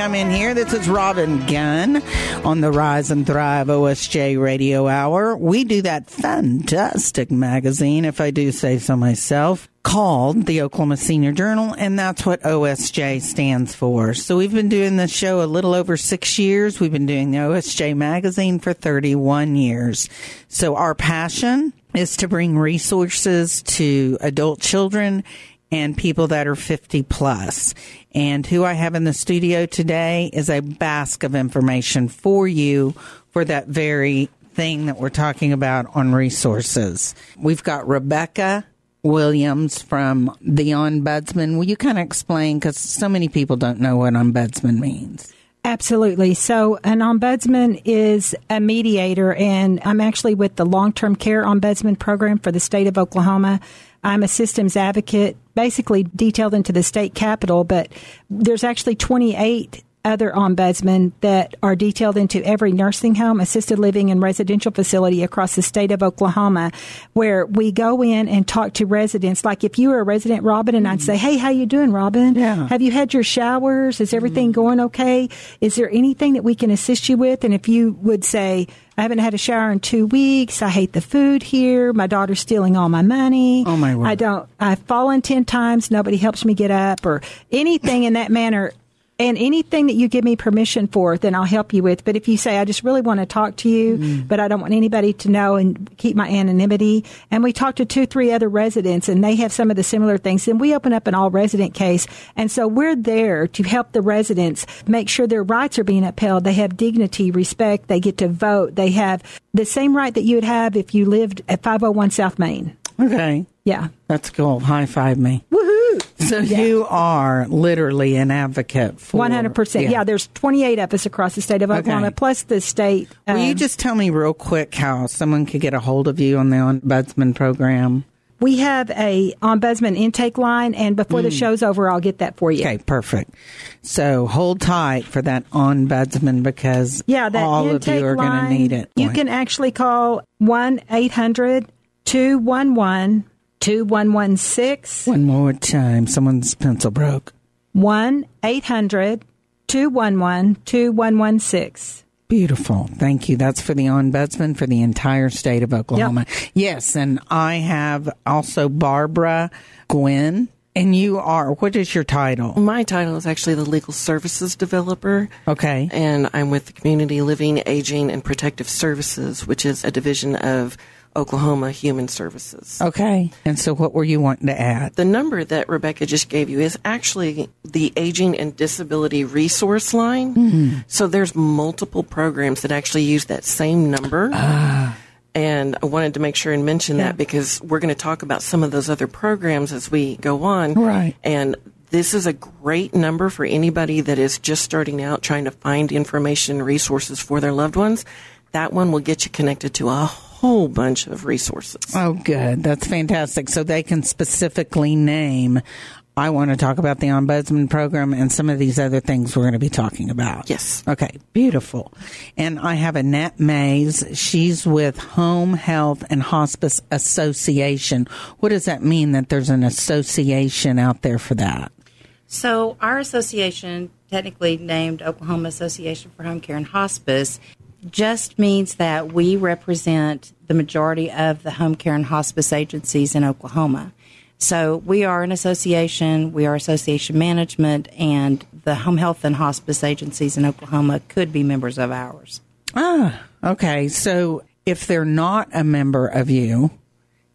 come in here. This is Robin Gunn on the Rise and Thrive OSJ Radio Hour. We do that fantastic magazine, if I do say so myself, called the Oklahoma Senior Journal, and that's what OSJ stands for. So we've been doing this show a little over six years. We've been doing the OSJ magazine for 31 years. So our passion is to bring resources to adult children and people that are 50 plus. And who I have in the studio today is a bask of information for you for that very thing that we're talking about on resources. We've got Rebekah Williams from the Ombudsman. Will you kind of explain? Because so many people don't know what Ombudsman means. Absolutely. So, an ombudsman is a mediator, and I'm actually with the long term care ombudsman program for the state of Oklahoma. I'm a systems advocate, basically detailed into the state capital, but there's actually 28 other ombudsmen that are detailed into every nursing home, assisted living, and residential facility across the state of Oklahoma, where we go in and talk to residents. Like if you were a resident, Robin, and I'd say, "Hey, how you doing, Robin? Yeah. Have you had your showers? Is everything going okay? Is there anything that we can assist you with?" And if you would say, I haven't had a shower in two weeks. I hate the food here. My daughter's stealing all my money. Oh, my word. I don't. I've fallen ten times. Nobody helps me get up, or anything in that manner. And anything that you give me permission for, then I'll help you with. But if you say, I just really want to talk to you, Mm. but I don't want anybody to know and keep my anonymity. And we talk to two, three other residents and they have some of the similar things. Then we open up an all resident case. And so we're there to help the residents make sure their rights are being upheld. They have dignity, respect. They get to vote. They have the same right that you would have if you lived at 501 South Main. Okay. Yeah. That's cool. High five me. Woohoo! So you are literally an advocate for One hundred percent. Yeah, there's 28 of us across the state of Oklahoma, Okay. plus the state. Will you um, just tell me real quick how someone could get a hold of you on the Ombudsman program? we have a ombudsman intake line, and before the show's over, I'll get that for you. Okay, perfect. So hold tight for that ombudsman because Yeah, that all of you are going to need it. You can actually call 1 800 211 2116. one more time. Someone's pencil broke. 1 800 211 2116. Beautiful. Thank you. That's for the ombudsman for the entire state of Oklahoma. Yes, and I have also Barbara Gwinn. And you are, what is your title? My title is actually the Legal Services Developer. Okay. And I'm with the Community Living, Aging, and Protective Services, which is a division of Oklahoma Human Services. Okay. And so what were you wanting to add? The number that Rebekah just gave you is actually the Aging and Disability Resource Line. Mm-hmm. So there's multiple programs that actually use that same number. Ah. And I wanted to make sure and mention that because we're going to talk about some of those other programs as we go on. Right. And this is a great number for anybody that is just starting out trying to find information and resources for their loved ones. That one will get you connected to a whole bunch of resources. Oh, good. That's fantastic. So they can specifically name, I want to talk about the Ombudsman program and some of these other things we're going to be talking about. Yes. Okay, beautiful. And I have Annette Mays. She's with Home Health and Hospice Association. What does that mean that there's an association out there for that? So, our association, technically named Oklahoma Association for Home Care and Hospice, just means that we represent the majority of the home care and hospice agencies in Oklahoma. So, we are an association, we are association management, and the home health and hospice agencies in Oklahoma could be members of ours. Ah, okay. So if they're not a member of you,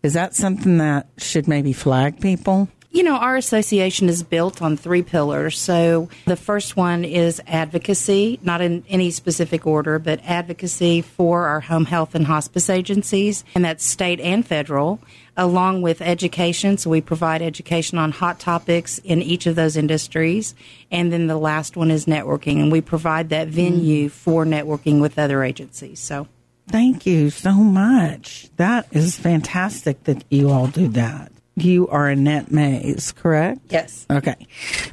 is that something that should maybe flag people? You know, our association is built on three pillars. So the first one is advocacy, not in any specific order, but advocacy for our home health and hospice agencies, and that's state and federal, along with education. So we provide education on hot topics in each of those industries. And then the last one is networking, and we provide that venue mm. for networking with other agencies. So Thank you so much. That is fantastic that you all do that. You are Annette Mays, correct? Yes. Okay,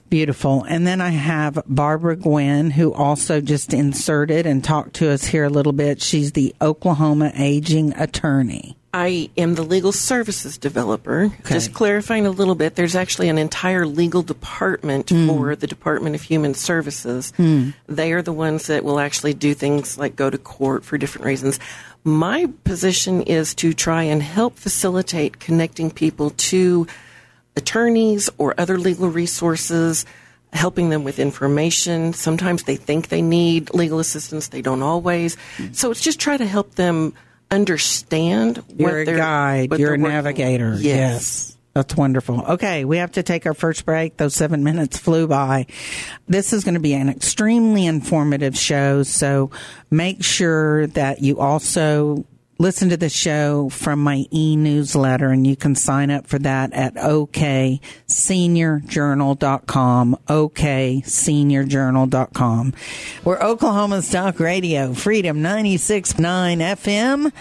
beautiful. And then I have Barbara Gwinn, who also just inserted and talked to us here a little bit. She's the Oklahoma Aging Attorney. I am the legal services developer. Just clarifying a little bit, there's actually an entire legal department hmm. for the Department of Human Services. Hmm. They are the ones that will actually do things like go to court for different reasons. My position is to try and help facilitate connecting people to attorneys or other legal resources, helping them with information. Sometimes they think they need legal assistance, they don't always. Hmm. So it's just try to help them understand You're a they're- guide. You're a navigator. Yes. That's wonderful. Okay, we have to take our first break. Those seven minutes flew by. This is going to be an extremely informative show, so make sure that you also listen to the show from my e-newsletter and you can sign up for that at okseniorjournal.com okseniorjournal.com we're oklahoma's talk radio freedom 96.9 fm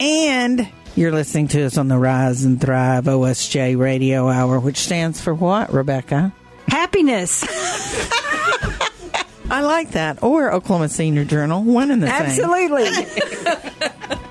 and you're listening to us on the Rise and Thrive OSJ Radio Hour, which stands for what, Rebekah? Happiness. I like that. Or Oklahoma Senior Journal, one in the same. Absolutely.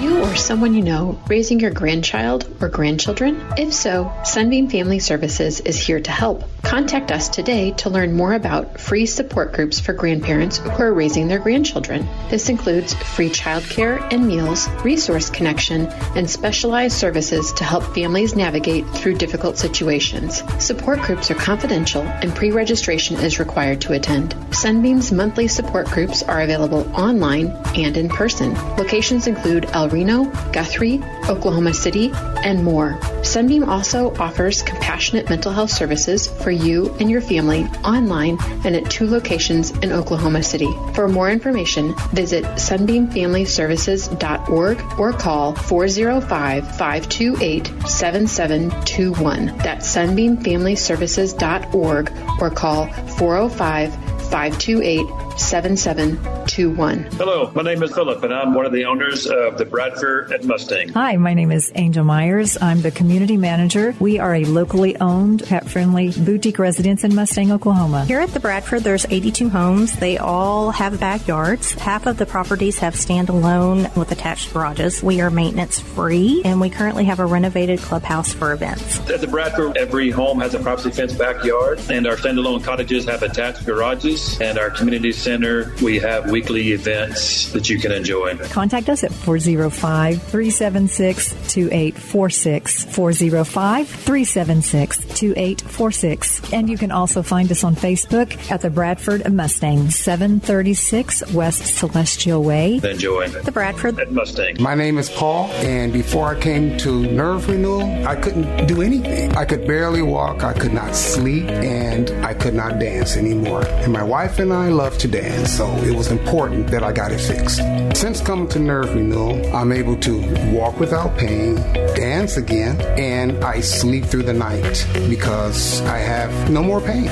You or someone you know raising your grandchild or grandchildren? If so, Sunbeam Family Services is here to help. Contact us today to learn more about free support groups for grandparents who are raising their grandchildren. This includes free childcare and meals, resource connection, and specialized services to help families navigate through difficult situations. Support groups are confidential and pre-registration is required to attend. Sunbeam's monthly support groups are available online and in person. Locations include El Reno, Guthrie, Oklahoma City, and more. Sunbeam also offers compassionate mental health services for you and your family online and at two locations in Oklahoma City. For more information, visit sunbeamfamilyservices.org or call 405-528-7721. That's sunbeamfamilyservices.org or call 405 528 7721. Hello, my name is Philip, and I'm one of the owners of the Bradford at Mustang. Hi, my name is Angel Myers. I'm the community manager. We are a locally owned, pet friendly boutique residence in Mustang, Oklahoma. Here at the Bradford, there's 82 homes. They all have backyards. Half of the properties have standalone with attached garages. We are maintenance free, and we currently have a renovated clubhouse for events. At the Bradford, every home has a privacy fenced backyard, and our standalone cottages have attached garages. And our community center, we have weekly events that you can enjoy. Contact us at 405 376 2846. 405 376 2846. And you can also find us on Facebook at the Bradford Mustang, 736 West Celestial Way. Enjoy The Bradford. at Mustang. My name is Paul, and before I came to Nerve Renewal, I couldn't do anything. I could barely walk, I could not sleep, and I could not dance anymore. And my wife and I love to dance, so it was important that I got it fixed. Since coming to Nerve Renewal, I'm able to walk without pain, dance again, and I sleep through the night because I have no more pain.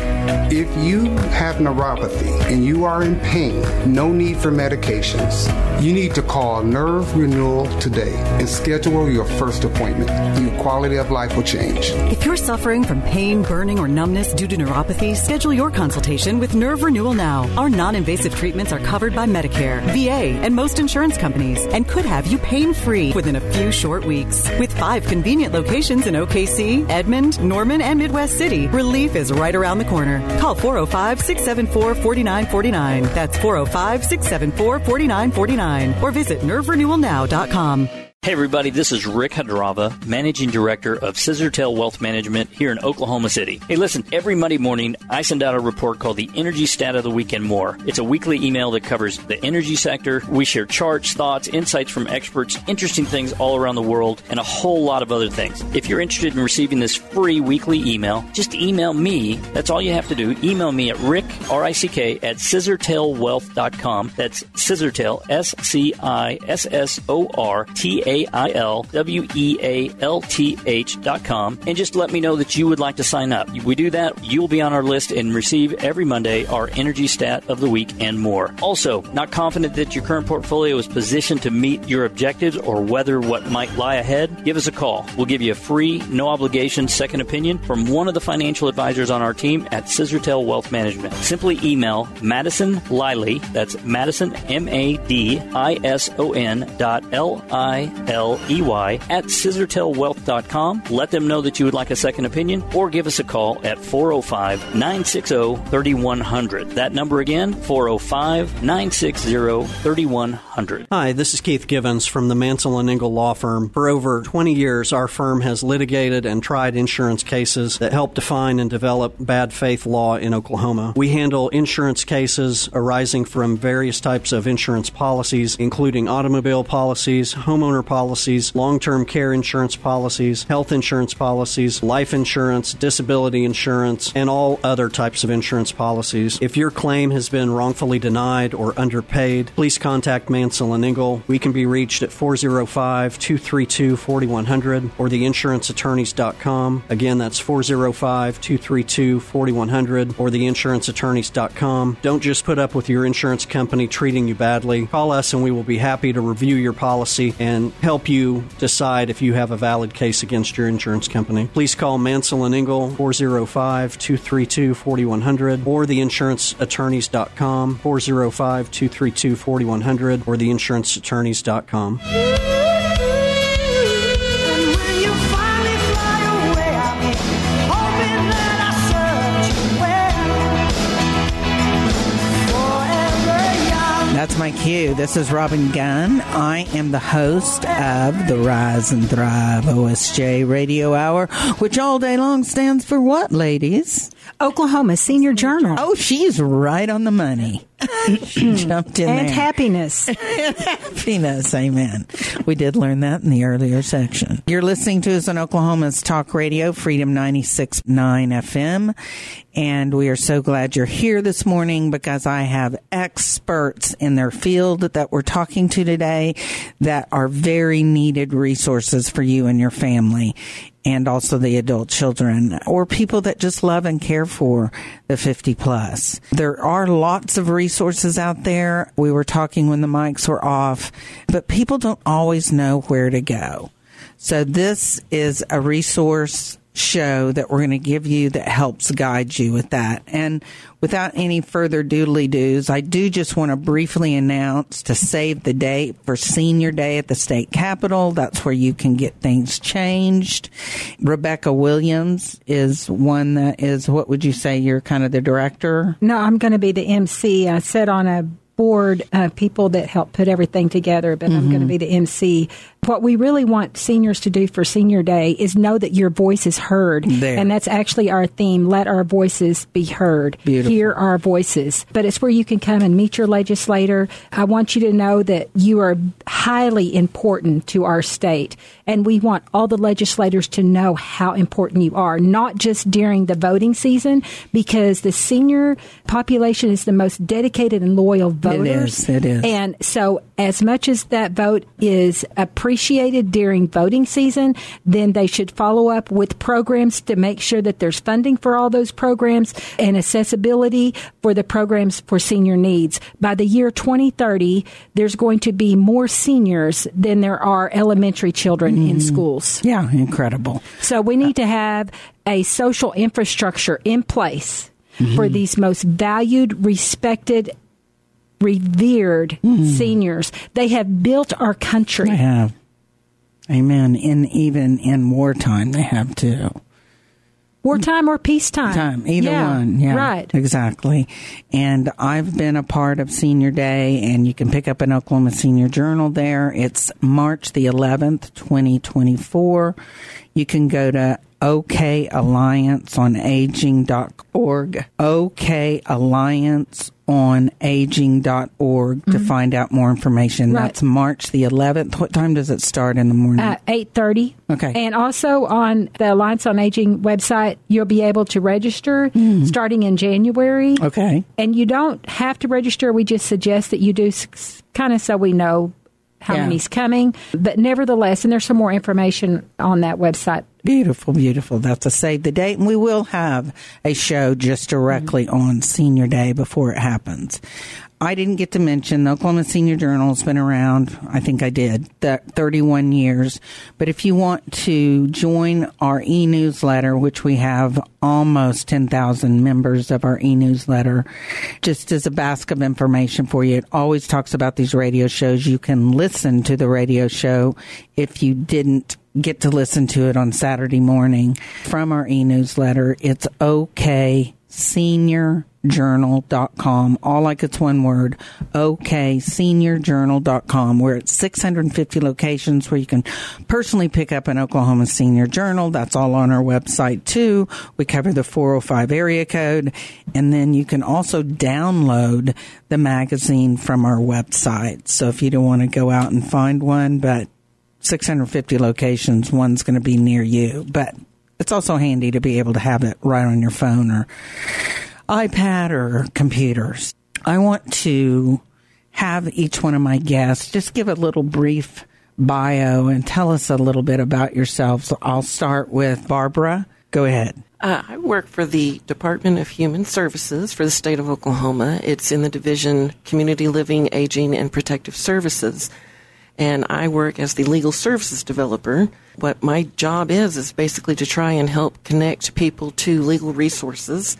If you have neuropathy and you are in pain, no need for medications. You need to call Nerve Renewal today and schedule your first appointment. Your quality of life will change. If you're suffering from pain, burning, or numbness due to neuropathy, schedule your consultation with Nerve Renewal now. Our non invasive treatments are covered by Medicare, VA, and most insurance companies and could have you pain free within a few short weeks. With five convenient locations in OKC, Edmond, Norman, and Midwest City, relief is right around the corner. Call 405 674 4949. That's 405 674 4949. Or visit nerverenewalnow.com. Hey everybody, this is Rick Hadrava, Managing Director of Scissortail Wealth Management here in Oklahoma City. Hey listen, every Monday morning I send out a report called the Energy Stat of the Week and More. It's a weekly email that covers the energy sector. We share charts, thoughts, insights from experts, interesting things all around the world, and a whole lot of other things. If you're interested in receiving this free weekly email, just email me. That's all you have to do. Email me at rick, R-I-C-K, at scissortailwealth.com. That's scissortail, S-C-I-S-S-O-R-T A I L W E A L T H dot com and just let me know that you would like to sign up. We do that, you will be on our list and receive every Monday our energy stat of the week and more. Also, not confident that your current portfolio is positioned to meet your objectives or whether what might lie ahead? Give us a call. We'll give you a free, no obligation second opinion from one of the financial advisors on our team at Scissortail Wealth Management. Simply email Madison Liley, that's Madison, M A D I S O N dot L I L E Y, at scissortailwealth.com. Let them know that you would like a second opinion or give us a call at 405 960 3100. That number again, 405 960 3100. Hi, this is Keith Givens from the Mansell and Engel Law Firm. For over 20 years, our firm has litigated and tried insurance cases that help define and develop bad faith law in Oklahoma. We handle insurance cases arising from various types of insurance policies, including automobile policies, homeowner policies, long term care insurance policies, health insurance policies, life insurance, disability insurance, and all other types of insurance policies. If your claim has been wrongfully denied or underpaid, please contact Mansell and Engel. We can be reached at 405 232 4100 or theinsuranceattorneys.com. Again, that's 405 232 4100 or theinsuranceattorneys.com. Don't just put up with your insurance company treating you badly. Call us and we will be happy to review your policy and help you decide if you have a valid case against your insurance company. Please call Mansell and Engel 405 232 4100 or theinsuranceattorneys.com 405 232 4100 or theinsuranceattorneys.com. That's you. This is Robin Gunn. I am the host of the Rise and Thrive OSJ Radio Hour, which all day long stands for what, ladies? Oklahoma Senior Journal. Oh, she's right on the money. she jumped in and there. happiness. happiness. Amen. We did learn that in the earlier section. You're listening to us on Oklahoma's Talk Radio, Freedom 96.9 FM. And we are so glad you're here this morning because I have experts in their field that we're talking to today that are very needed resources for you and your family and also the adult children or people that just love and care for the 50 plus. There are lots of resources out there. We were talking when the mics were off, but people don't always know where to go. So this is a resource show that we're going to give you that helps guide you with that. And without any further doodly doos, I do just want to briefly announce to save the date for Senior Day at the state capitol. That's where you can get things changed. Rebekah Williams is one that is, what would you say, you're kind of the director? No, I'm going to be the MC. I sit on a board of people that help put everything together, but I'm going to mm-hmm. be the MC. What we really want seniors to do for Senior Day is know that your voice is heard. There. And that's actually our theme let our voices be heard. Beautiful. Hear our voices. But it's where you can come and meet your legislator. I want you to know that you are highly important to our state. And we want all the legislators to know how important you are, not just during the voting season, because the senior population is the most dedicated and loyal voters. is, it is. And so, as much as that vote is appreciated during voting season, then they should follow up with programs to make sure that there's funding for all those programs and accessibility for the programs for senior needs. By the year 2030, there's going to be more seniors than there are elementary children in mm. schools. Yeah, incredible. So we need to have a social infrastructure in place mm-hmm. for these most valued, respected, revered mm. seniors. They have built our country. They have. Amen. And even in wartime, they have to. Wartime or peacetime? time, either Yeah, one. Yeah, Right. exactly. And I've been a part of Senior Day, and you can pick up an Oklahoma Senior Journal there. It's March the 11th, 2024. You can go to OK Alliance on Aging.org. OK Alliance on aging.org to find out more information. Mm-hmm. Right. That's March the 11th. What time does it start in the morning? At eight thirty. Okay. And also on the Alliance on Aging website, you'll be able to register starting in January. okay. And you don't have to register. We just suggest that you do, kind of so we know how Yeah. many's coming. But nevertheless, and there's some more information on that website. Beautiful, beautiful. That's a save the date. And we will have a show just directly mm-hmm. on Senior Day before it happens. I didn't get to mention the Oklahoma Senior Journal has been around, I think I did, that 31 years. But if you want to join our e newsletter, which we have almost 10,000 members of our e newsletter, just as a basket of information for you, it always talks about these radio shows. You can listen to the radio show if you didn't get to listen to it on Saturday morning from our e-newsletter. It's okay seniorjournal.com all like it's one word. Okay seniorjournal.com we're at 650 locations where you can personally pick up an oklahoma senior journal. That's all on our website too. We cover the 405 area code. And then you can also download the magazine from our website. So if you don't want to go out and find one but 650 locations, one's going to be near you. But it's also handy to be able to have it right on your phone or iPad or computers. I want to have each one of my guests just give a little brief bio and tell us a little bit about yourselves. I'll start with Barbara. Go ahead. Uh, I work for the Department of Human Services for the state of Oklahoma. It's in the division Community Living, Aging, and Protective Services. And I work as the legal services developer. What my job is, is basically to try and help connect people to legal resources.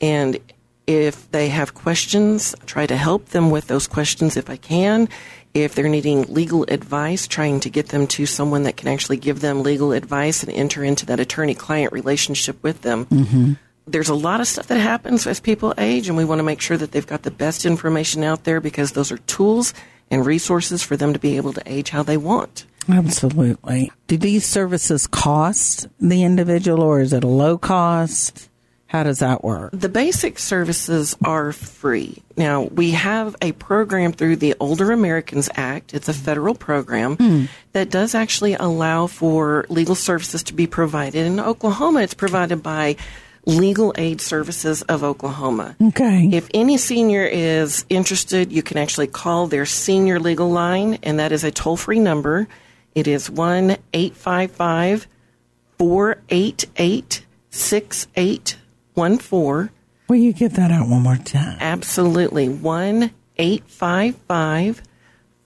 And if they have questions, try to help them with those questions if I can. If they're needing legal advice, trying to get them to someone that can actually give them legal advice and enter into that attorney client relationship with them. Mm-hmm. There's a lot of stuff that happens as people age, and we want to make sure that they've got the best information out there because those are tools and resources for them to be able to age how they want. Absolutely. Do these services cost the individual or is it a low cost? How does that work? The basic services are free. Now, we have a program through the Older Americans Act. It's a federal program hmm. that does actually allow for legal services to be provided. In Oklahoma, it's provided by Legal Aid Services of Oklahoma. Okay. If any senior is interested, you can actually call their senior legal line, and that is a toll free number. It is 1 855 488 6814. Will you get that out one more time? Absolutely. 1 855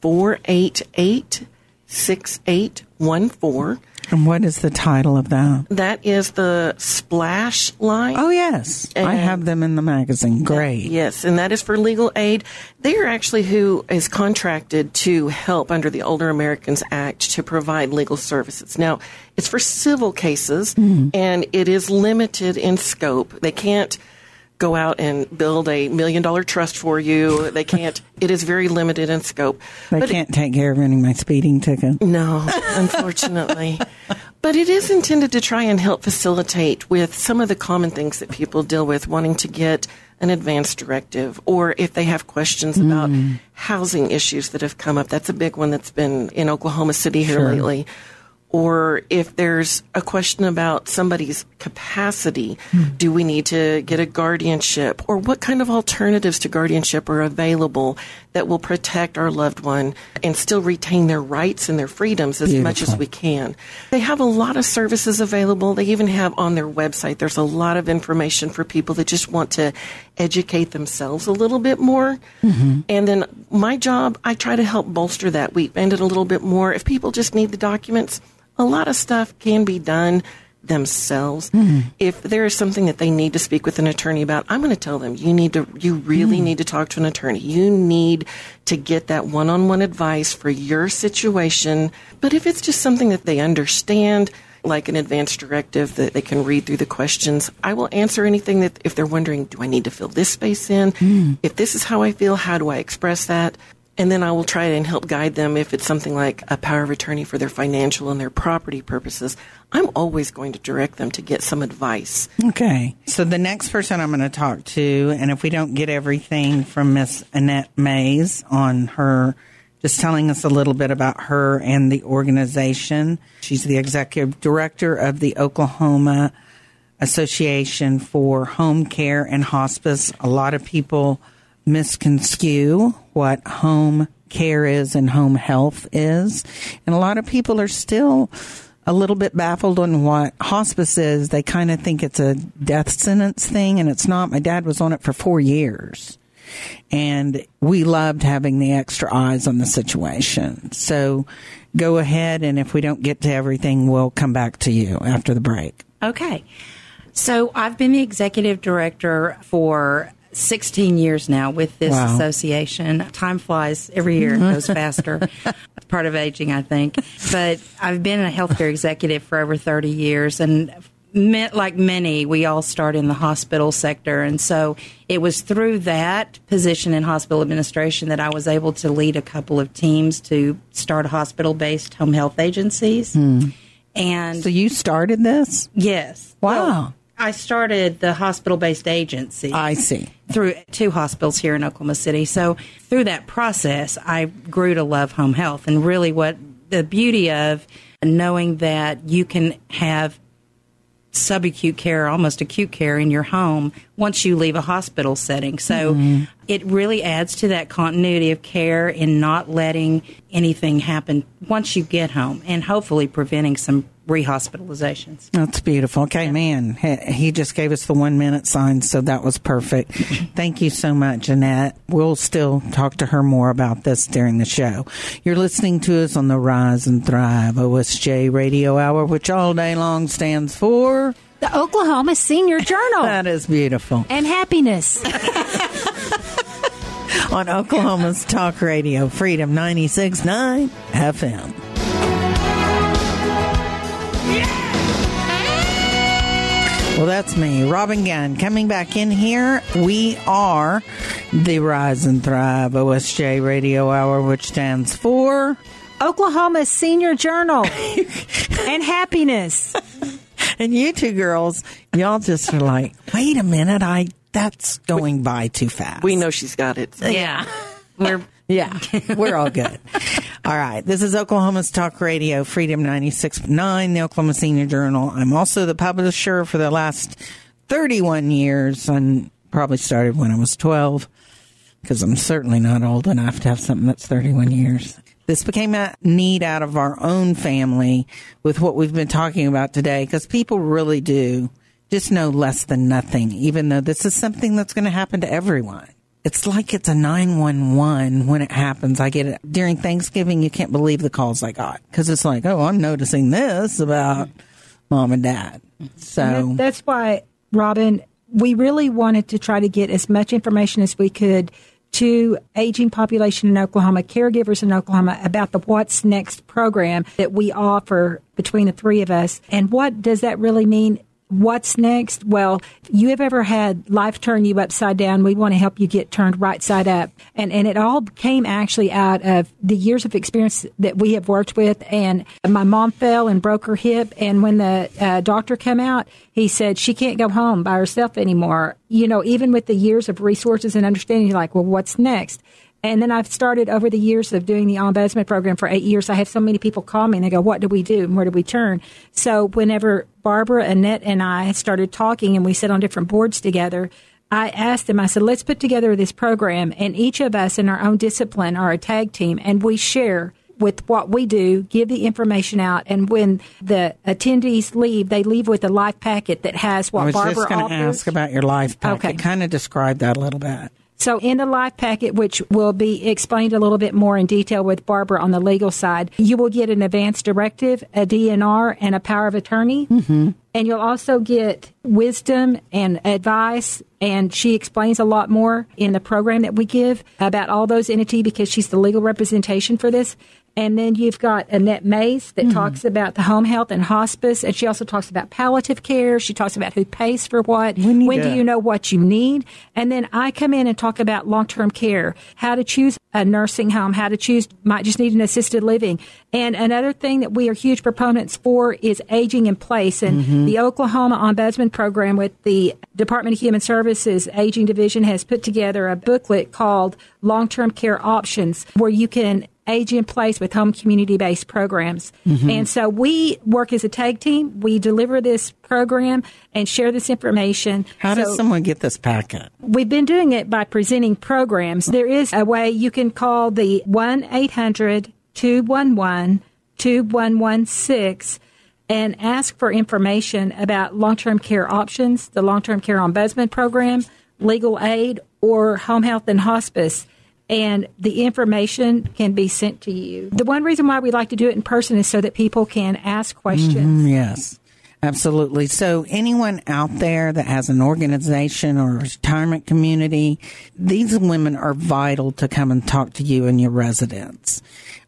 488 6814. And what is the title of that? That is the splash line. Oh, yes. I have them in the magazine. Great. Yes, and that is for legal aid. They are actually who is contracted to help under the Older Americans Act to provide legal services. Now, it's for civil cases, mm. and it is limited in scope. They can't go out and build a million dollar trust for you. They can't. it is very limited in scope. They But can't take care of of my speeding ticket. no, unfortunately. but it is intended to try and help facilitate with some of the common things that people deal with, wanting to get an advance directive, or if they have questions hmm. about housing issues that have come up. That's a big one that's been in Oklahoma City here Sure. lately. Or if there's a question about somebody's capacity, hmm. do we need to get a guardianship? Or what kind of alternatives to guardianship are available that will protect our loved one and still retain their rights and their freedoms as much as we can? They have a lot of services available. They even have on their website, there's a lot of information for people that just want to educate themselves a little bit more. Mm-hmm. And then my job, I try to help bolster that. We bend it a little bit more. If people just need the documents, a lot of stuff can be done themselves. Hmm. If there is something that they need to speak with an attorney about, I'm going to tell them you need to you really hmm. need to talk to an attorney. You need to get that one-on-one advice for your situation. But if it's just something that they understand, like an advance directive that they can read through the questions, I will answer anything that if they're wondering, do I need to fill this space in? Hmm. If this is how I feel, how do I express that? And then I will try and help guide them if it's something like a power of attorney for their financial and their property purposes. I'm always going to direct them to get some advice. Okay. So the next person I'm going to talk to, and if we don't get everything from Miss Annette Mays on her, just telling us a little bit about her and the organization. She's the executive director of the Oklahoma Association for Home Care and Hospice. A lot of people misconstrue what home care is and home health is. And a lot of people are still a little bit baffled on what hospice is. They kind of think it's a death sentence thing, and it's not. My dad was on it for four years. And we loved having the extra eyes on the situation. So go ahead, and if we don't get to everything, we'll come back to you after the break. Okay. So I've been the executive director for 16 years now with this Wow. association. Time flies every year, it goes faster. Part of aging, I think. But I've been a healthcare executive for over 30 years and like many, we all start in the hospital sector. And so it was through that position in hospital administration that I was able to lead a couple of teams to start hospital based home health agencies. Hmm. And so you started this? Yes. Wow. Well, I started the hospital based agency. I see. Through two hospitals here in Oklahoma City. So through that process, I grew to love home health. And really, what the beauty of knowing that you can have subacute care, almost acute care in your home once you leave a hospital setting. So Mhm. it really adds to that continuity of care in not letting anything happen once you get home and hopefully preventing some rehospitalizations. That's beautiful. Okay, man, he, he just gave us the one minute sign, so that was perfect. Thank you so much, Annette. We'll still talk to her more about this during the show. You're listening to us on the Rise and Thrive OSJ Radio Hour, which all day long stands for the Oklahoma Senior Journal. that is beautiful. and happiness. on Oklahoma's Talk Radio, Freedom 96.9 FM. Well, that's me, Robin Gunn, coming back in here. We are the Rise and Thrive OSJ Radio Hour, which stands for Oklahoma Senior Journal and happiness. And you two girls, y'all just are like, wait a minute, I that's going by too fast. We know she's got it. Yeah. We're Yeah, we're all good. All right. This is Oklahoma's Talk Radio, Freedom 96.9, the Oklahoma Senior Journal. I'm also the publisher for the last 31 years and probably started when I was 12 because I'm certainly not old enough to have something that's 31 years. This became a need out of our own family with what we've been talking about today because people really do just know less than nothing, even though this is something that's going to happen to everyone. It's like it's a 911 when it happens. I get it during Thanksgiving. You can't believe the calls I got because it's like, oh, I'm noticing this about mom and dad. So that's why, Robin, we really wanted to try to get as much information as we could to aging population in Oklahoma, caregivers in Oklahoma about the What's Next program that we offer between the three of us. And what does that really mean? What's next? Well, you have ever had life turn you upside down? We want to help you get turned right side up. And, and it all came actually out of the years of experience that we have worked with. And my mom fell and broke her hip. And when the uh, doctor came out, he said she can't go home by herself anymore. You know, even with the years of resources and understanding, you're like, well, what's next? And then I've started over the years of doing the ombudsman program for eight years. I have so many people call me and they go, what do we do and where do we turn? So whenever Barbara, Annette, and I started talking and we sit on different boards together, I asked them, I said, let's put together this program and each of us in our own discipline are a tag team and we share with what we do, give the information out, and when the attendees leave, they leave with a life packet that has what I was Barbara just going to ask about your life packet. Okay. Kind of describe that a little bit. So, in the life packet, which will be explained a little bit more in detail with Barbara on the legal side, you will get an advance directive, a DNR, and a power of attorney. Mm-hmm. And you'll also get wisdom and advice. And she explains a lot more in the program that we give about all those entities because she's the legal representation for this. And then you've got Annette Mays that talks about the home health and hospice. And she also talks about palliative care. She talks about who pays for what. When to- do you know what you need? And then I come in and talk about long term care, how to choose a nursing home, how to choose, might just need an assisted living. And another thing that we are huge proponents for is aging in place. And Mm-hmm. the Oklahoma Ombudsman Program with the Department of Human Services Aging Division has put together a booklet called Long Term Care Options, where you can age in place with home community based programs. Mhm. And so we work as a tag team. We deliver this program and share this information. How does someone get this packet? We've been doing it by presenting programs. There is a way you can call the 1 800 211 2116 and ask for information about long term care options, the long term care ombudsman program, legal aid, or home health and hospice. And the information can be sent to you. The one reason why we like to do it in person is so that people can ask questions. Mhm, yes, absolutely. So, anyone out there that has an organization or a retirement community, these women are vital to come and talk to you and your residents.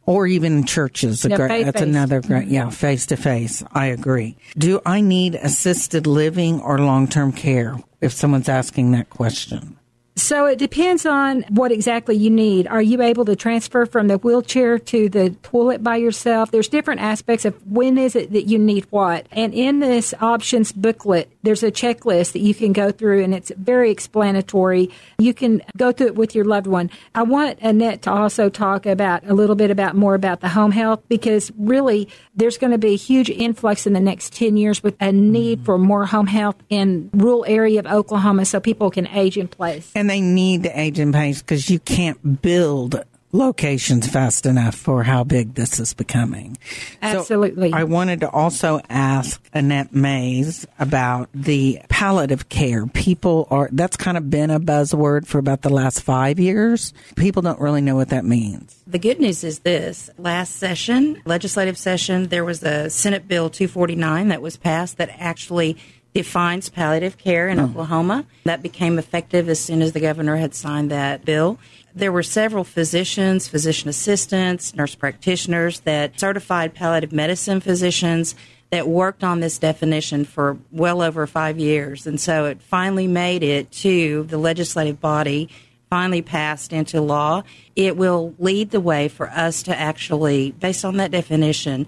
Or even churches. Great- that's another great, yeah, face to face. I agree. Do I need assisted living or long term care if someone's asking that question? So it depends on what exactly you need. Are you able to transfer from the wheelchair to the toilet by yourself? There's different aspects of when is it that you need what. And in this options booklet, there's a checklist that you can go through and it's very explanatory. You can go through it with your loved one. I want Annette to also talk about a little bit about more about the home health because really there's going to be a huge influx in the next 10 years with a need mm-hmm. for more home health in rural area of Oklahoma so people can age in place. And they need to age in pace because you can't build locations fast enough for how big this is becoming. So Absolutely. I wanted to also ask Annette Mays about the palliative care. People are, that's kind of been a buzzword for about the last five years. People don't really know what that means. The good news is this last session, legislative session, there was a Senate Bill 249 that was passed that actually defines palliative care in Oh. Oklahoma. That became effective as soon as the governor had signed that bill. There were several physicians, physician assistants, nurse practitioners that certified palliative medicine physicians that worked on this definition for well over five years. And so it finally made it to the legislative body finally passed into law, it will lead the way for us to actually, based on that definition,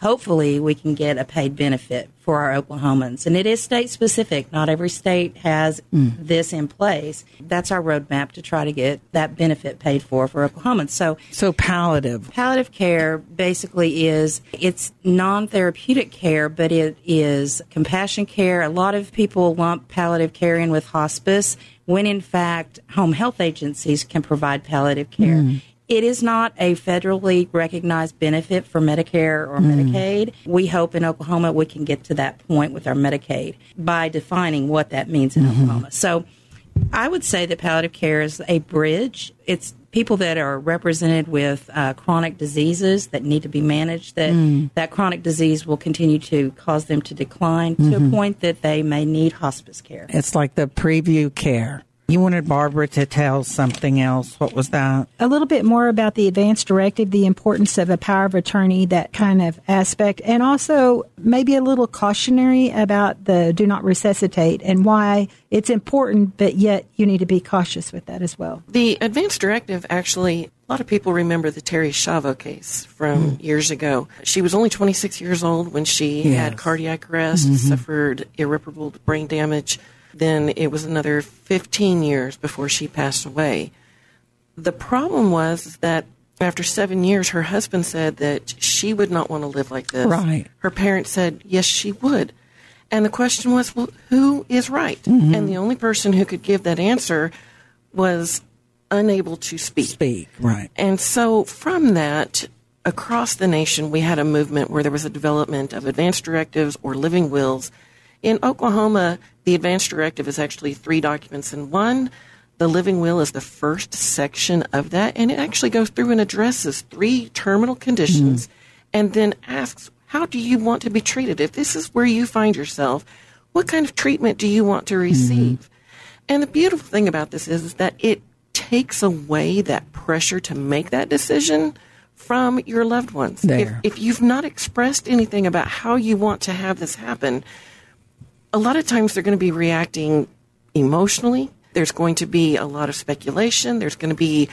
hopefully we can get a paid benefit for our Oklahomans. And it is state specific. Not every state has Mm. this in place. That's our roadmap to try to get that benefit paid for for Oklahomans. So, so palliative. Palliative care basically is it's non-therapeutic care, but it is compassion care. A lot of people lump palliative care in with hospice when in fact home health agencies can provide palliative care. Mm. It is not a federally recognized benefit for Medicare or Mm. Medicaid. We hope in Oklahoma we can get to that point with our Medicaid by defining what that means in Oklahoma. So I would say that palliative care is a bridge. It's people that are represented with uh, chronic diseases that need to be managed. That Mm. that chronic disease will continue to cause them to decline to a Mhm. point that they may need hospice care. It's like the preview care. You wanted Barbara to tell something else. What was that? a little bit more about the advance directive, the importance of a power of attorney, that kind of aspect, and also maybe a little cautionary about the do not resuscitate and why it's important, but yet you need to be cautious with that as well. The advance directive actually, a lot of people remember the Terri Schiavo case from years ago. She was only 26 years old when she Yes. had cardiac arrest, Mhm. suffered irreparable brain damage. Then it was another 15 years before she passed away. The problem was that after seven years, her husband said that she would not want to live like this. Right. Her parents said, yes, she would. And the question was, well, who is right? Mhm. And the only person who could give that answer was unable to speak. Speak, right. And so from that, across the nation, we had a movement where there was a development of advanced directives or living wills. In Oklahoma, the advance directive is actually three documents in one. The living will is the first section of that, and it actually goes through and addresses three terminal conditions mm-hmm. and then asks, How do you want to be treated? If this is where you find yourself, what kind of treatment do you want to mm-hmm. receive? And the beautiful thing about this is, is that it takes away that pressure to make that decision from your loved ones. If, if you've not expressed anything about how you want to have this happen, a lot of times they're going to be reacting emotionally. There's going to be a lot of speculation. There's going to be,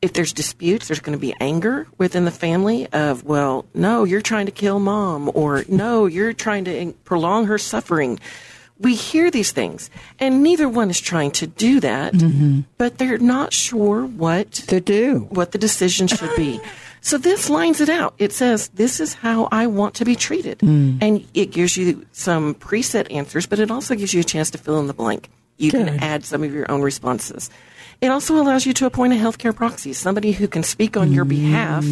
if there's disputes, there's going to be anger within the family of, well, no, you're trying to kill mom, or no, you're trying to prolong her suffering. we hear these things, and neither one is trying to do that, mm-hmm. but they're not sure what to do, what the decision should be. so this lines it out. It says, "This is how I want to be treated," Mm. and it gives you some preset answers, but it also gives you a chance to fill in the blank. You can add some of your own responses. It also allows you to appoint a healthcare proxy, somebody who can speak on your behalf,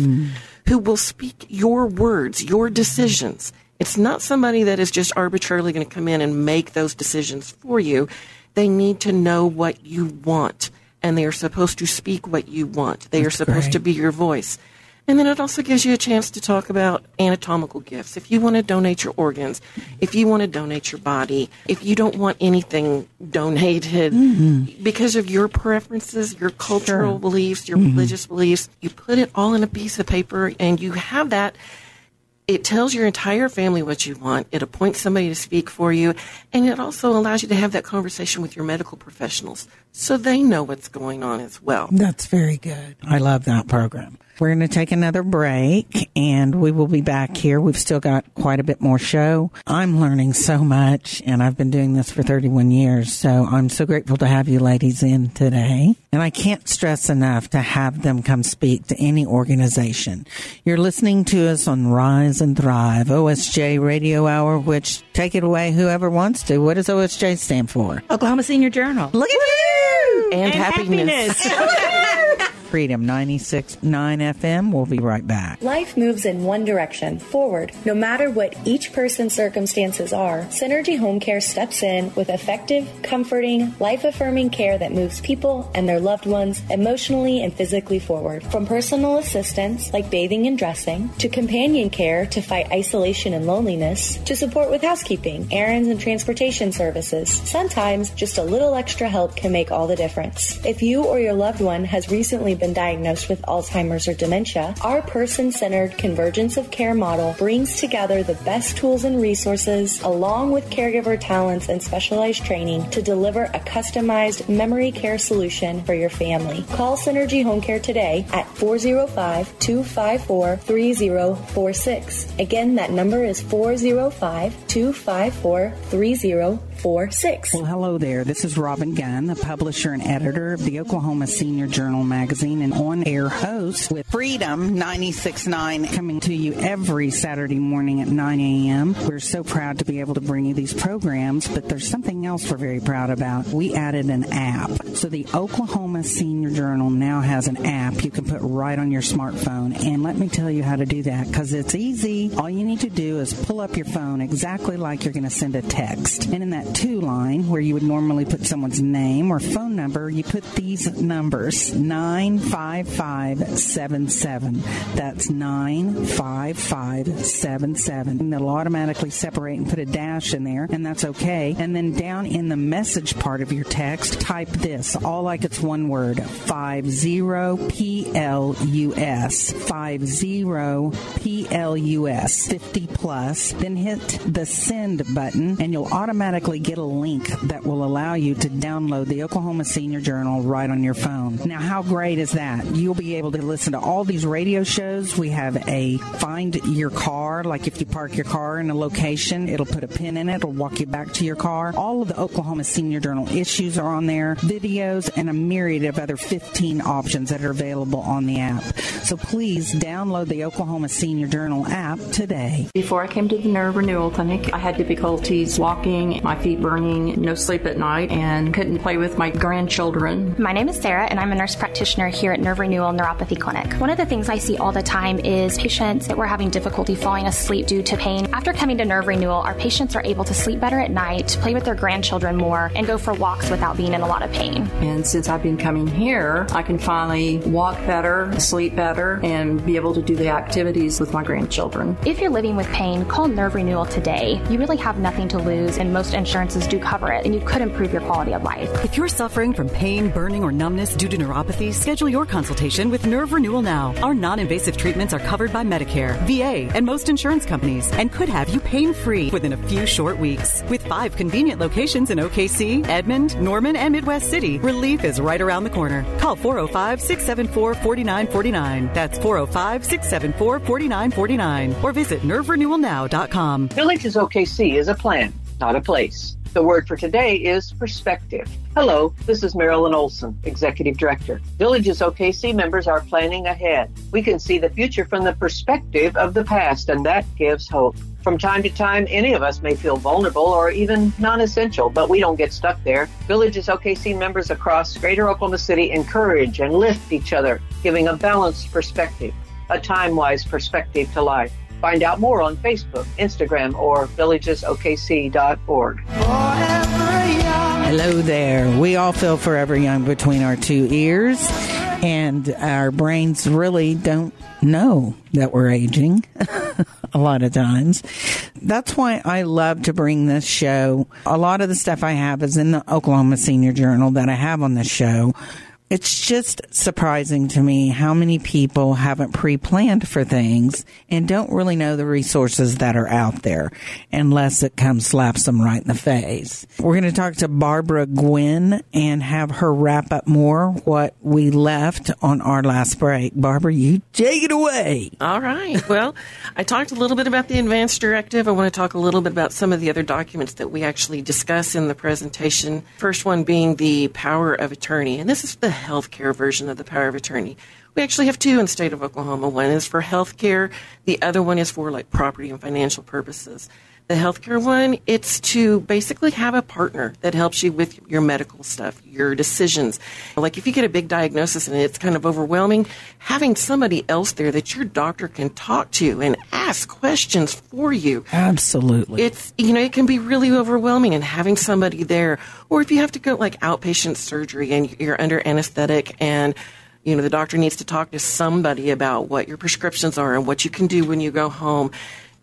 who will speak your words, your decisions. It's not somebody that is just arbitrarily going to come in and make those decisions for you. They need to know what you want, and they are supposed to speak what you want. They are supposed to be your voice. And then it also gives you a chance to talk about anatomical gifts. If you want to donate your organs, if you want to donate your body, if you don't want anything donated mm-hmm. because of your preferences, your cultural beliefs, your mm-hmm. religious beliefs, you put it all in a piece of paper and you have that. It tells your entire family what you want. It appoints somebody to speak for you. And it also allows you to have that conversation with your medical professionals so they know what's going on as well. That's very good. I love that program. We're going to take another break and we will be back here. We've still got quite a bit more show. I'm learning so much and I've been doing this for 31 years. So I'm so grateful to have you ladies in today. And I can't stress enough to have them come speak to any organization. You're listening to us on Rise and Thrive, OSJ Radio Hour, which take it away whoever wants to. What does OSJ stand for? Oklahoma Senior Journal. Look at you! And, happiness. Freedom 96.9 FM. We'll be right back. Life moves in one direction, forward. No matter what each person's circumstances are, Synergy Home Care steps in with effective, comforting, life affirming care that moves people and their loved ones emotionally and physically forward. From personal assistance, like bathing and dressing, to companion care to fight isolation and loneliness, to support with housekeeping, errands, and transportation services. Sometimes just a little extra help can make all the difference. If you or your loved one has recently been diagnosed with Alzheimer's or dementia, our person centered convergence of care model brings together the best tools and resources along with caregiver talents and specialized training to deliver a customized memory care solution for your family. Call Synergy Home Care today at 405 254 3046. Again, that number is 405 254 3046. Well, hello there. This is Robin Gunn, the publisher and editor of the Oklahoma Senior Journal magazine and on air host with Freedom 96.9 coming to you every Saturday morning at 9 a.m. We're so proud to be able to bring you these programs, but there's something else we're very proud about. We added an app. So the Oklahoma Senior Journal now has an app you can put right on your smartphone. And let me tell you how to do that because it's easy. All you need to do is pull up your phone exactly like you're going to send a text. And in that to line where you would normally put someone's name or phone number, you put these numbers 95577. That's 95577. And they'll automatically separate and put a dash in there, and that's okay. And then down in the message part of your text, type this, all like it's one word 50 PLUS. 50 PLUS. 50 plus. Then hit the send button, and you'll automatically get a link that will allow you to download the Oklahoma Senior Journal right on your phone. Now, how great is that? You'll be able to listen to all these radio shows. We have a find your car, like if you park your car in a location, it'll put a pin in it, it'll walk you back to your car. All of the Oklahoma Senior Journal issues are on there, videos, and a myriad of other 15 options that are available on the app. So please download the Oklahoma Senior Journal app today. Before I came to the nerve renewal clinic, I had difficulties walking, my feet burning, no sleep at night, and couldn't play with my grandchildren. My name is Sarah, and I'm a nurse practitioner here at Nerve Renewal Neuropathy Clinic. One of the things I see all the time is patients that were having difficulty falling asleep due to pain. After coming to Nerve Renewal, our patients are able to sleep better at night, play with their grandchildren more, and go for walks without being in a lot of pain. And since I've been coming here, I can finally walk better, sleep better, and be able to do the activities with my grandchildren. If you're living with pain, call Nerve Renewal today. You really have nothing to lose, and most insurances do cover it, and you could improve your quality of life. If you're suffering from pain, burning, or numbness due to neuropathy, schedule your consultation with Nerve Renewal now. Our non invasive treatments are covered by Medicare, VA, and most insurance companies, and could have you pain free within a few short weeks. With five convenient locations in OKC, Edmond, Norman, and Midwest City, relief is right around the corner. Call 405 674 4949. That's 405 674 4949. Or visit nerverenewalnow.com. Villages OKC is a plan, not a place. The word for today is perspective. Hello, this is Marilyn Olson, Executive Director. Villages OKC members are planning ahead. We can see the future from the perspective of the past, and that gives hope. From time to time, any of us may feel vulnerable or even non essential, but we don't get stuck there. Villages OKC members across Greater Oklahoma City encourage and lift each other, giving a balanced perspective, a time wise perspective to life. Find out more on Facebook, Instagram, or villagesokc.org. Hello there. We all feel forever young between our two ears, and our brains really don't know that we're aging a lot of times. That's why I love to bring this show. A lot of the stuff I have is in the Oklahoma Senior Journal that I have on this show it's just surprising to me how many people haven't pre-planned for things and don't really know the resources that are out there unless it comes slaps them right in the face. We're going to talk to Barbara Gwinn and have her wrap up more what we left on our last break. Barbara, you take it away. All right. Well, I talked a little bit about the advance directive. I want to talk a little bit about some of the other documents that we actually discuss in the presentation. First one being the power of attorney. And this is the healthcare version of the power of attorney. We actually have two in the state of Oklahoma. One is for healthcare, the other one is for like property and financial purposes. The healthcare one, it's to basically have a partner that helps you with your medical stuff, your decisions. Like if you get a big diagnosis and it's kind of overwhelming, having somebody else there that your doctor can talk to and ask questions for you. Absolutely. It's, you know, it can be really overwhelming and having somebody there. Or if you have to go like outpatient surgery and you're under anesthetic and you know, the doctor needs to talk to somebody about what your prescriptions are and what you can do when you go home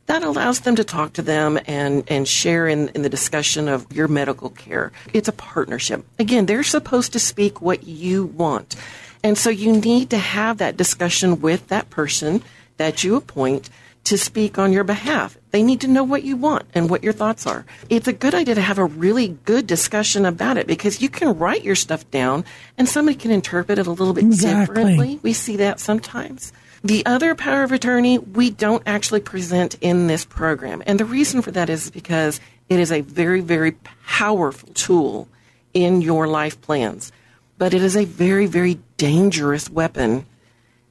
that allows them to talk to them and, and share in, in the discussion of your medical care. It's a partnership. Again, they're supposed to speak what you want. And so you need to have that discussion with that person that you appoint to speak on your behalf. They need to know what you want and what your thoughts are. It's a good idea to have a really good discussion about it because you can write your stuff down and somebody can interpret it a little bit Exactly. differently. We see that sometimes. The other power of attorney we don't actually present in this program. And the reason for that is because it is a very, very powerful tool in your life plans. But it is a very, very dangerous weapon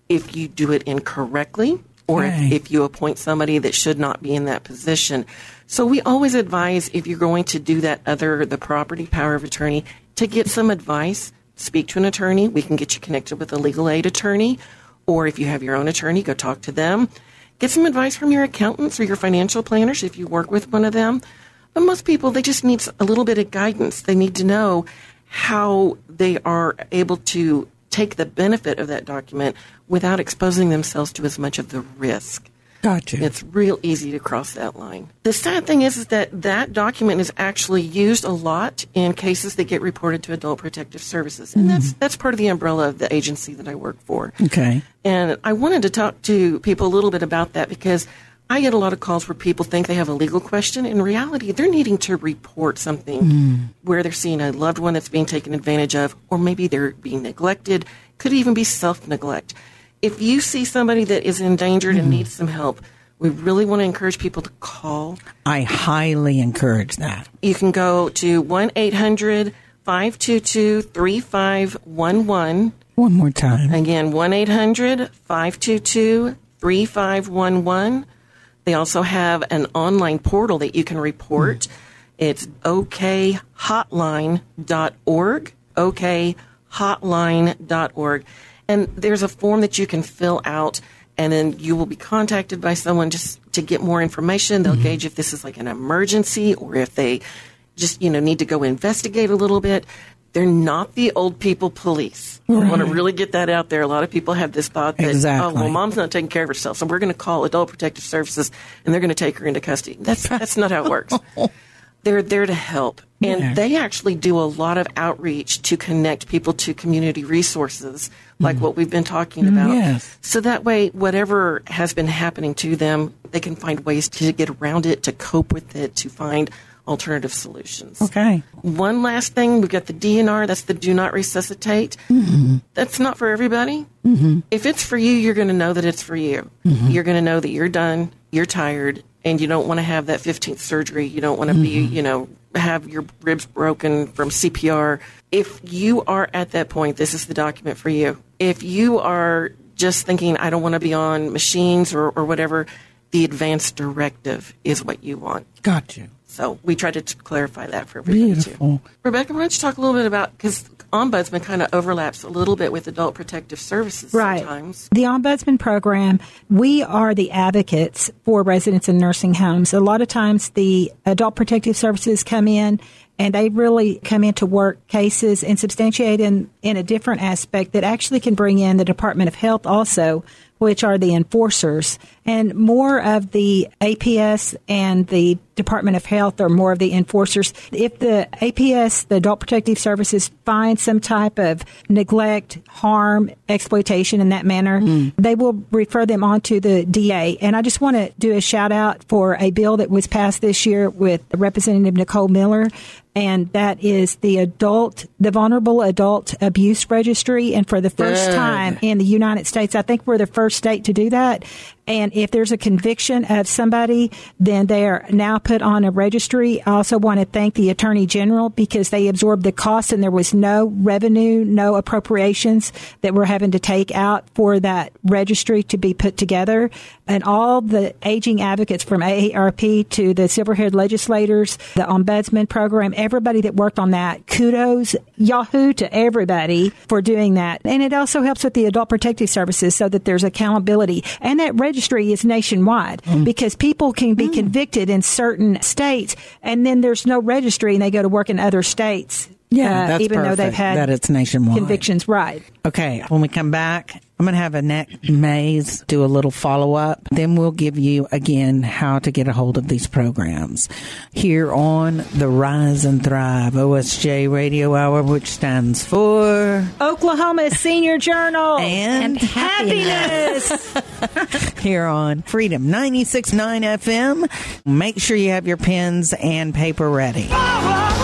if you do it incorrectly or if, if you appoint somebody that should not be in that position. So we always advise if you're going to do that other, the property power of attorney, to get some advice, speak to an attorney. We can get you connected with a legal aid attorney. Or if you have your own attorney, go talk to them. Get some advice from your accountants or your financial planners if you work with one of them. But most people, they just need a little bit of guidance. They need to know how they are able to take the benefit of that document without exposing themselves to as much of the risk. Gotcha. It's real easy to cross that line. The sad thing is, is that that document is actually used a lot in cases that get reported to Adult Protective Services, and that's that's part of the umbrella of the agency that I work for. Okay. And I wanted to talk to people a little bit about that because I get a lot of calls where people think they have a legal question. In reality, they're needing to report something Mm. where they're seeing a loved one that's being taken advantage of, or maybe they're being neglected. Could even be self neglect. If you see somebody that is endangered and mm-hmm. needs some help, we really want to encourage people to call. I highly encourage that. You can go to 1 800 522 3511. One more time. Again, 1 800 522 3511. They also have an online portal that you can report. Mm-hmm. It's okhotline.org. okhotline.org. And there's a form that you can fill out, and then you will be contacted by someone just to get more information. They'll mm-hmm. gauge if this is like an emergency or if they just, you know, need to go investigate a little bit. They're not the old people police. I want to really get that out there. A lot of people have this thought that, Exactly. oh, well, mom's not taking care of herself, so we're going to call Adult Protective Services and they're going to take her into custody. That's that's not how it works. They're there to help, and Yeah. they actually do a lot of outreach to connect people to community resources, like what we've been talking about. yes. So that way, whatever has been happening to them, they can find ways to get around it, to cope with it, to find alternative solutions. Okay. One last thing, we've got the DNR, that's the do not resuscitate. Mm-hmm. That's not for everybody. Mm-hmm. If it's for you, you're going to know that it's for you. You're going to know that you're done. you're tired and you don't want to have that 15th surgery. You don't want to be, you know, have your ribs broken from CPR. If you are at that point, this is the document for you. If you are just thinking, I don't want to be on machines or, or whatever, the advanced directive is what you want. Got you. So we tried to t- clarify that for everybody Beautiful. too. Rebekah, why don't you talk a little bit about because ombudsman kind of overlaps a little bit with adult protective services Right. sometimes. The Ombudsman Program, we are the advocates for residents in nursing homes. A lot of times the Adult Protective Services come in and they really come in to work cases and substantiate in, in a different aspect that actually can bring in the Department of Health also, which are the enforcers. And more of the APS and the Department of Health or more of the enforcers. If the APS, the Adult Protective Services, find some type of neglect, harm, exploitation in that manner, mm. they will refer them on to the DA. And I just want to do a shout out for a bill that was passed this year with Representative Nicole Miller. And that is the adult, the vulnerable adult abuse registry. And for the first time in the United States, I think we're the first state to do that. And if there's a conviction of somebody, then they are now put on a registry. I also want to thank the Attorney General because they absorbed the cost and there was no revenue, no appropriations that we're having to take out for that registry to be put together. And all the aging advocates from AARP to the silver haired legislators, the ombudsman program, everybody that worked on that, kudos, Yahoo to everybody for doing that. And it also helps with the adult protective services so that there's accountability. And that registry is nationwide mm. because people can be mm. convicted in certain states and then there's no registry and they go to work in other states. Yeah, uh, that's even though they've had that it's nationwide. convictions, right? Okay, when we come back, I'm going to have Annette Mays do a little follow up. Then we'll give you again how to get a hold of these programs here on the Rise and Thrive OSJ Radio Hour, which stands for Oklahoma Senior Journal and, happiness. here on Freedom 96.9 FM. Make sure you have your pens and paper ready. All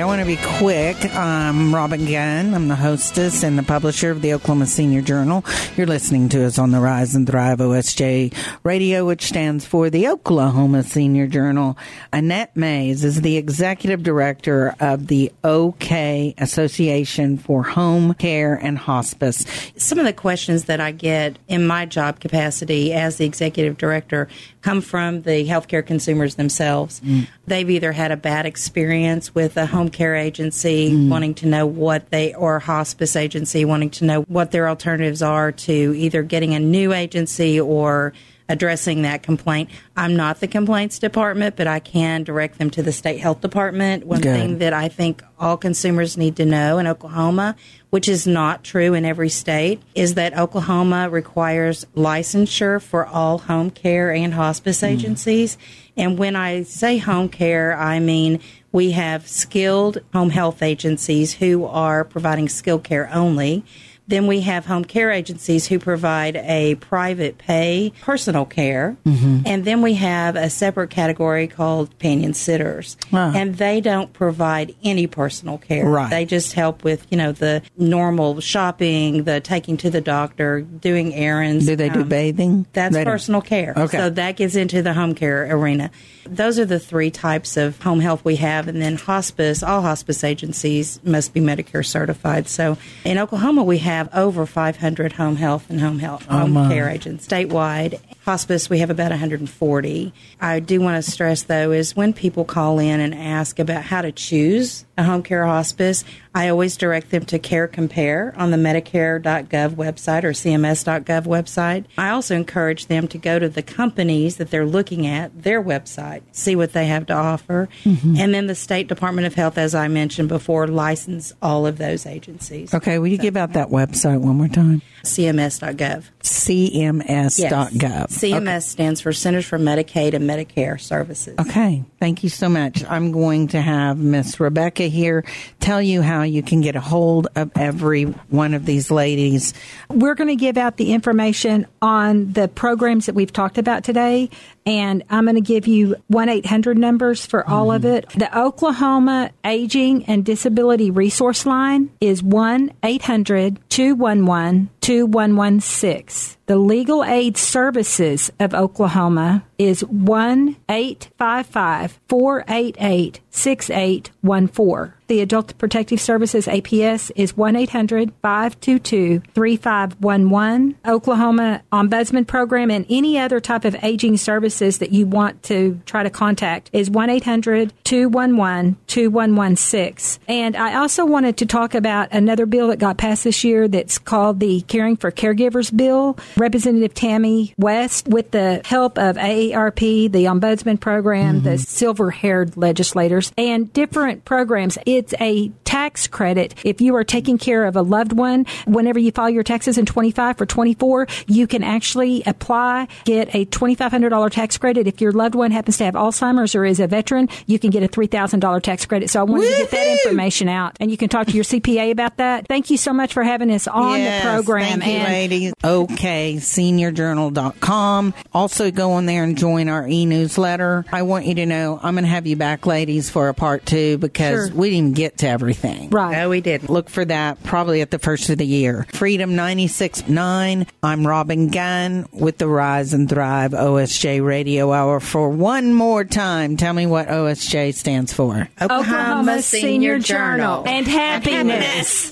I want to be quick. I'm Robin Gunn. I'm the hostess and the publisher of the Oklahoma Senior Journal. You're listening to us on the Rise and Thrive OSJ Radio, which stands for the Oklahoma Senior Journal. Annette Mays is the executive director of the OK Association for Home Care and Hospice. Some of the questions that I get in my job capacity as the executive director come from the healthcare consumers themselves. Mm. They've either had a bad experience with a home care agency mm. wanting to know what they, or hospice agency wanting to know what their alternatives are to either getting a new agency or addressing that complaint. I'm not the complaints department, but I can direct them to the state health department. One Good. thing that I think all consumers need to know in Oklahoma, which is not true in every state, is that Oklahoma requires licensure for all home care and hospice mm. agencies. And when I say home care, I mean we have skilled home health agencies who are providing skilled care only. Then we have home care agencies who provide a private pay personal care. And then we have a separate category called companion sitters. Ah. And they don't provide any personal care. Right. They just help with, you know, the normal shopping, the taking to the doctor, doing errands. Do they do Um, bathing? That's They personal care. Okay. So that gets into the home care arena. Those are the three types of home health we have. And then hospice, all hospice agencies must be Medicare certified. So in Oklahoma, we have over 500 home health and home health Oh, home my. care agents statewide. Hospice, we have about 140. I do want to stress, though, is when people call in and ask about how to choose a home care hospice, I always direct them to Care Compare on the Medicare.gov website or CMS.gov website. I also encourage them to go to the companies that they're looking at, their website, see what they have to offer. Mm-hmm. And then the State Department of Health, as I mentioned before, license all of those agencies. Okay, will you give out that website one more time? CMS.gov. CMS.gov. CMS stands for Centers for Medicaid and Medicare Services. Okay, thank you so much. I'm going to have Miss Rebekah here tell you how you can get a hold of every one of these ladies. We're going to give out the information on the programs that we've talked about today. And I'm going to give you 1 800 numbers for all of it. The Oklahoma Aging and Disability Resource Line is 1 800 211 2116. The Legal Aid Services of Oklahoma is 1 855 488 6814. The Adult Protective Services APS is 1 800 522 3511. Oklahoma Ombudsman Program and any other type of aging services that you want to try to contact is 1 800 211 2116. And I also wanted to talk about another bill that got passed this year that's called the Caring for Caregivers Bill. Representative Tammy West, with the help of AARP, the Ombudsman Program, the mm-hmm. silver haired legislators, and different programs. It's a tax credit. If you are taking care of a loved one, whenever you file your taxes in 25 for 24, you can actually apply, get a $2,500 tax credit. If your loved one happens to have Alzheimer's or is a veteran, you can get a $3,000 tax credit. So I wanted to get that information out and you can talk to your CPA about that. Thank you so much for having us on Yes, the program. Thank you, and ladies. Okay, seniorjournal.com. Also go on there and join our e-newsletter. I want you to know I'm going to have you back, ladies, for a part two because Sure. we didn't get to everything. Right. No, we didn't. Look for that probably at the first of the year. Freedom 96.9. I'm Robin Gunn with the Rise and Thrive OSJ Radio Hour for one more time. Tell me what OSJ stands for. Oklahoma Senior Journal and happiness.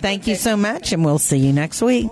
Thank you so much, and we'll see you next week.